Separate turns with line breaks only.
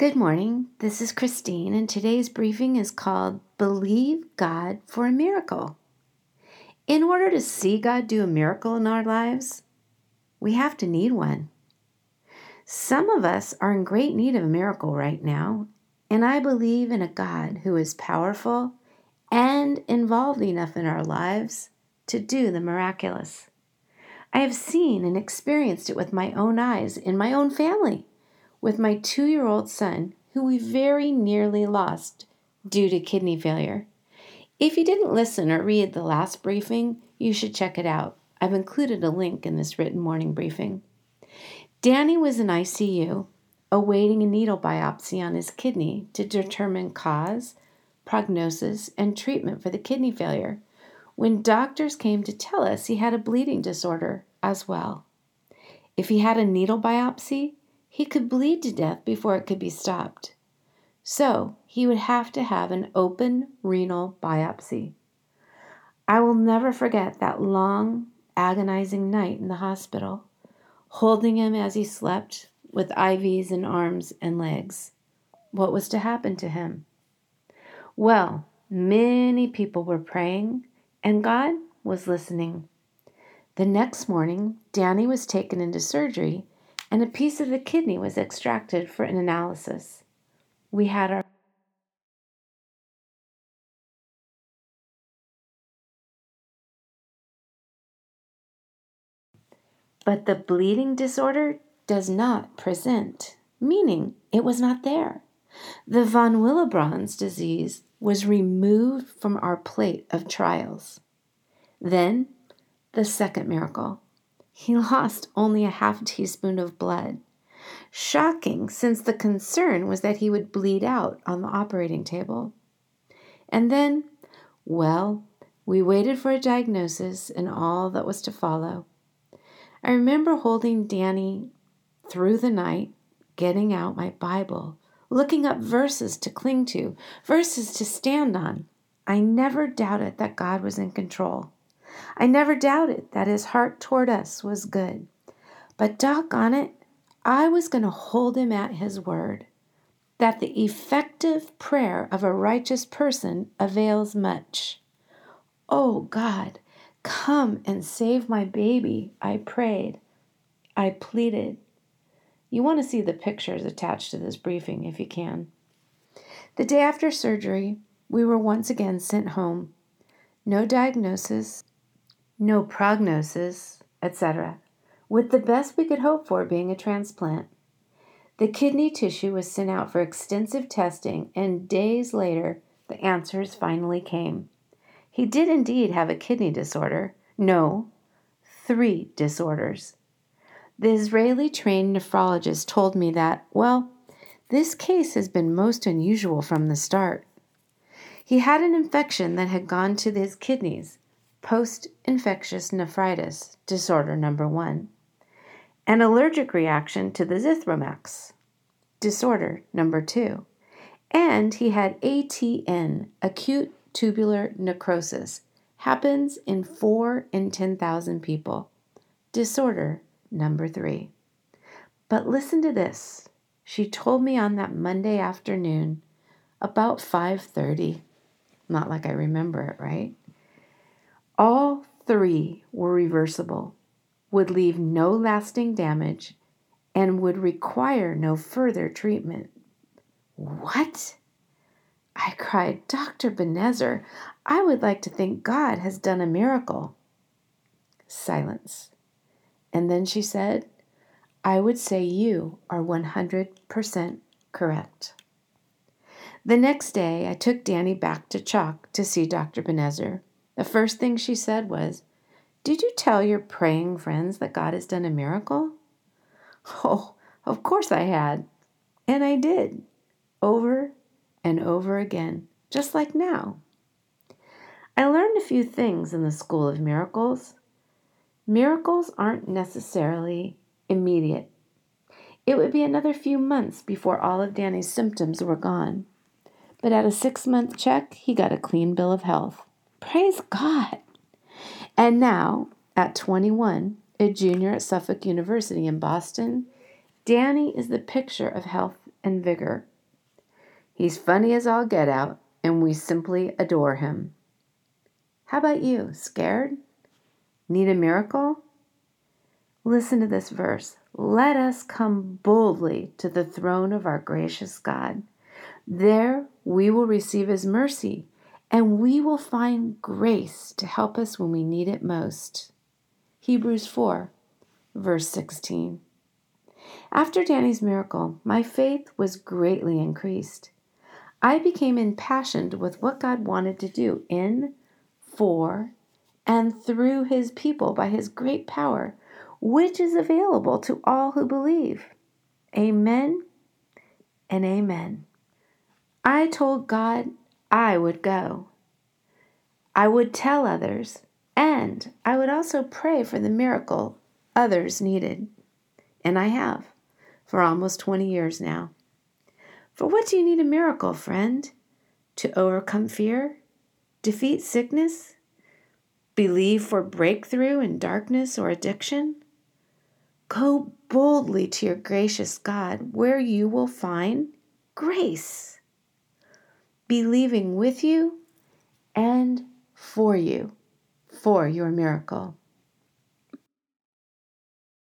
Good morning. This is Christine, and today's briefing is called Believe God for a Miracle. In order to see God do a miracle in our lives, we have to need one. Some of us are in great need of a miracle right now, and I believe in a God who is powerful and involved enough in our lives to do the miraculous. I have seen and experienced it with my own eyes in my own family, with my two year old son, who we very nearly lost due to kidney failure. If you didn't listen or read the last briefing, you should check it out. I've included a link in this written morning briefing. Danny was in ICU, awaiting a needle biopsy on his kidney to determine cause prognosis, and treatment for the kidney failure when doctors came to tell us he had a bleeding disorder as well. If he had a needle biopsy, he could bleed to death before it could be stopped. So he would have to have an open renal biopsy. I will never forget that long, agonizing night in the hospital, holding him as he slept with IVs in arms and legs. What was to happen to him? Well, many people were praying, and God was listening. The next morning, Danny was taken into surgery, and a piece of the kidney was extracted for an analysis. We had our But the bleeding disorder does not present, meaning it was not there. The von Willebrand's disease was removed from our plate of trials. Then, the second miracle. He lost only a half teaspoon of blood. Shocking, since the concern was that he would bleed out on the operating table. And then, well, we waited for a diagnosis and all that was to follow. I remember holding Danny through the night, getting out my Bible looking up verses to cling to, verses to stand on. I never doubted that God was in control. I never doubted that his heart toward us was good. But doggone it, I was going to hold him at his word that the effective prayer of a righteous person avails much. Oh God, come and save my baby, I prayed. I pleaded. You want to see the pictures attached to this briefing if you can. The day after surgery, we were once again sent home. No diagnosis, no prognosis, etc., with the best we could hope for being a transplant. The kidney tissue was sent out for extensive testing, and days later, the answers finally came. He did indeed have a kidney disorder. No, three disorders. The Israeli trained nephrologist told me that, well, this case has been most unusual from the start. He had an infection that had gone to his kidneys, post infectious nephritis, disorder number one, an allergic reaction to the Zithromax, disorder number two, and he had ATN, acute tubular necrosis, happens in 4 in 10,000 people, disorder number three. But listen to this. She told me on that Monday afternoon, about 5:30. Not like I remember it, right? All three were reversible, would leave no lasting damage, and would require no further treatment. What? I cried, Dr. Benezer, I would like to think God has done a miracle. Silence. And then she said, I would say you are 100% correct. The next day, I took Danny back to CHOC to see Dr. Benezer. The first thing she said was, Did you tell your praying friends that God has done a miracle? Oh, of course I had. And I did, over and over again, just like now. I learned a few things in the School of Miracles. Miracles aren't necessarily immediate. It would be another few months before all of Danny's symptoms were gone. But at a six month check, he got a clean bill of health. Praise God! And now, at 21, a junior at Suffolk University in Boston, Danny is the picture of health and vigor He's funny as all get out, and we simply adore him. How about you? Scared? Need a miracle? Listen to this verse. Let us come boldly to the throne of our gracious God. There we will receive his mercy and we will find grace to help us when we need it most. Hebrews 4, verse 16. After Danny's miracle, my faith was greatly increased. I became impassioned with what God wanted to do in, for, and through his people by his great power, which is available to all who believe. Amen and amen. I told God I would go. I would tell others, and I would also pray for the miracle others needed. And I have for almost 20 years now. For what do you need a miracle, friend? To overcome fear? Defeat sickness? Believe for breakthrough in darkness or addiction? Go boldly to your gracious God, where you will find grace believing with you and for you for your miracle.